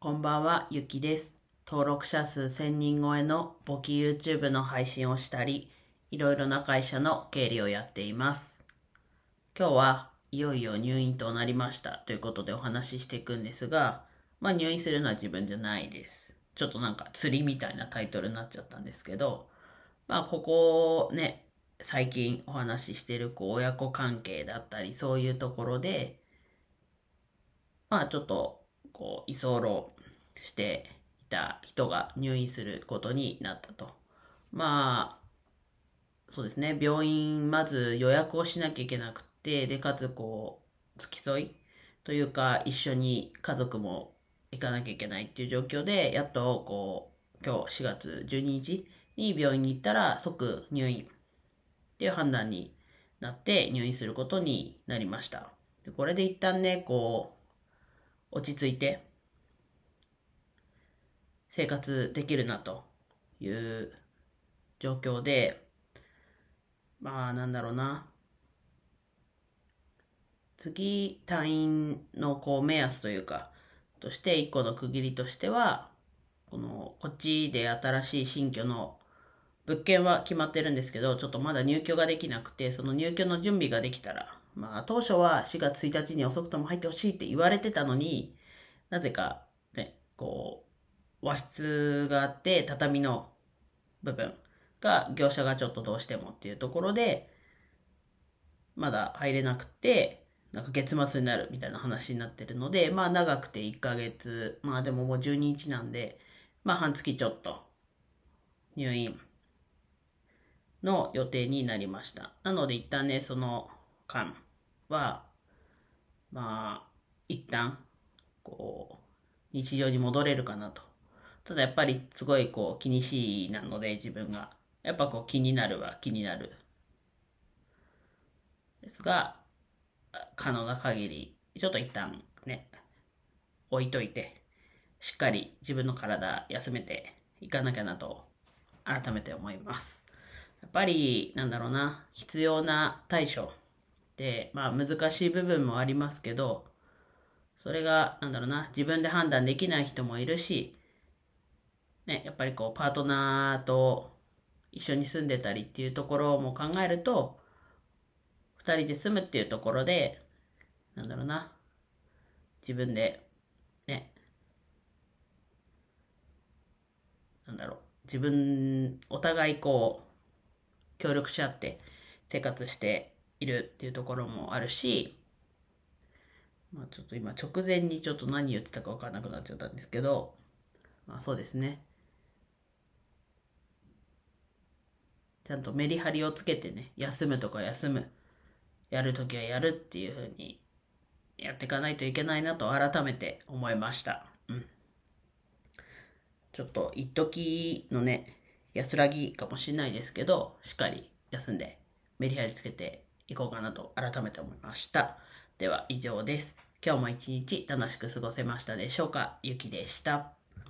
こんばんは、ゆきです。登録者数1000人超えの簿記 YouTube の配信をしたり、いろいろな会社の経理をやっています。今日はいよいよ入院となりましたということでお話ししていくんですが、まあ入院するのは自分じゃないです。ちょっとなんか釣りみたいなタイトルになっちゃったんですけど、まあここね、最近お話ししてるこう親子関係だったりそういうところで、まあちょっとこう居候していた人が入院することになったと。まあ、そうですね、病院まず予約をしなきゃいけなくて、で、かつこう、付き添いというか一緒に家族も行かなきゃいけないっていう状況で、やっとこう、今日4月12日に病院に行ったら即入院っていう判断になって入院することになりました。でこれで一旦ね、こう、落ち着いて生活できるなという状況で、まあなんだろうな。次退院のこう目安というか、として一個の区切りとしては、この、こっちで新しい新居の物件は決まってるんですけど、ちょっとまだ入居ができなくて、その入居の準備ができたら、まあ当初は4月1日に遅くとも入ってほしいって言われてたのに、なぜかね、こう、和室があって、畳の部分が、業者がちょっとどうしてもっていうところで、まだ入れなくて、なんか月末になるみたいな話になってるので、まあ長くて1ヶ月、まあでももう12日なんで、まあ半月ちょっと入院の予定になりました。なので一旦ね、その間は、まあ、一旦、こう、日常に戻れるかなと。ただやっぱりすごいこう気にしいなので自分が。やっぱこう気になるは気になる。ですが、可能な限り、ちょっと一旦ね、置いといて、しっかり自分の体休めていかなきゃなと、改めて思います。やっぱり、なんだろうな、必要な対処、まあ難しい部分もありますけど、それが、なんだろうな、自分で判断できない人もいるし、ね、やっぱりこう、パートナーと一緒に住んでたりっていうところも考えると、二人で住むっていうところで、なんだろうな、自分で、ね、なんだろう、自分、お互いこう、協力し合って生活しているっていうところもあるし、まあちょっと今直前にちょっと何言ってたか分からなくなっちゃったんですけど、まあそうですね。ちゃんとメリハリをつけてね、休むとか休む、やるときはやるっていうふうにやっていかないといけないなと改めて思いました。うん。ちょっと一時のね、安らぎかもしれないですけど、しっかり休んでメリハリつけていこうかなと改めて思いました。では以上です。今日も一日楽しく過ごせましたでしょうか？ゆきでした。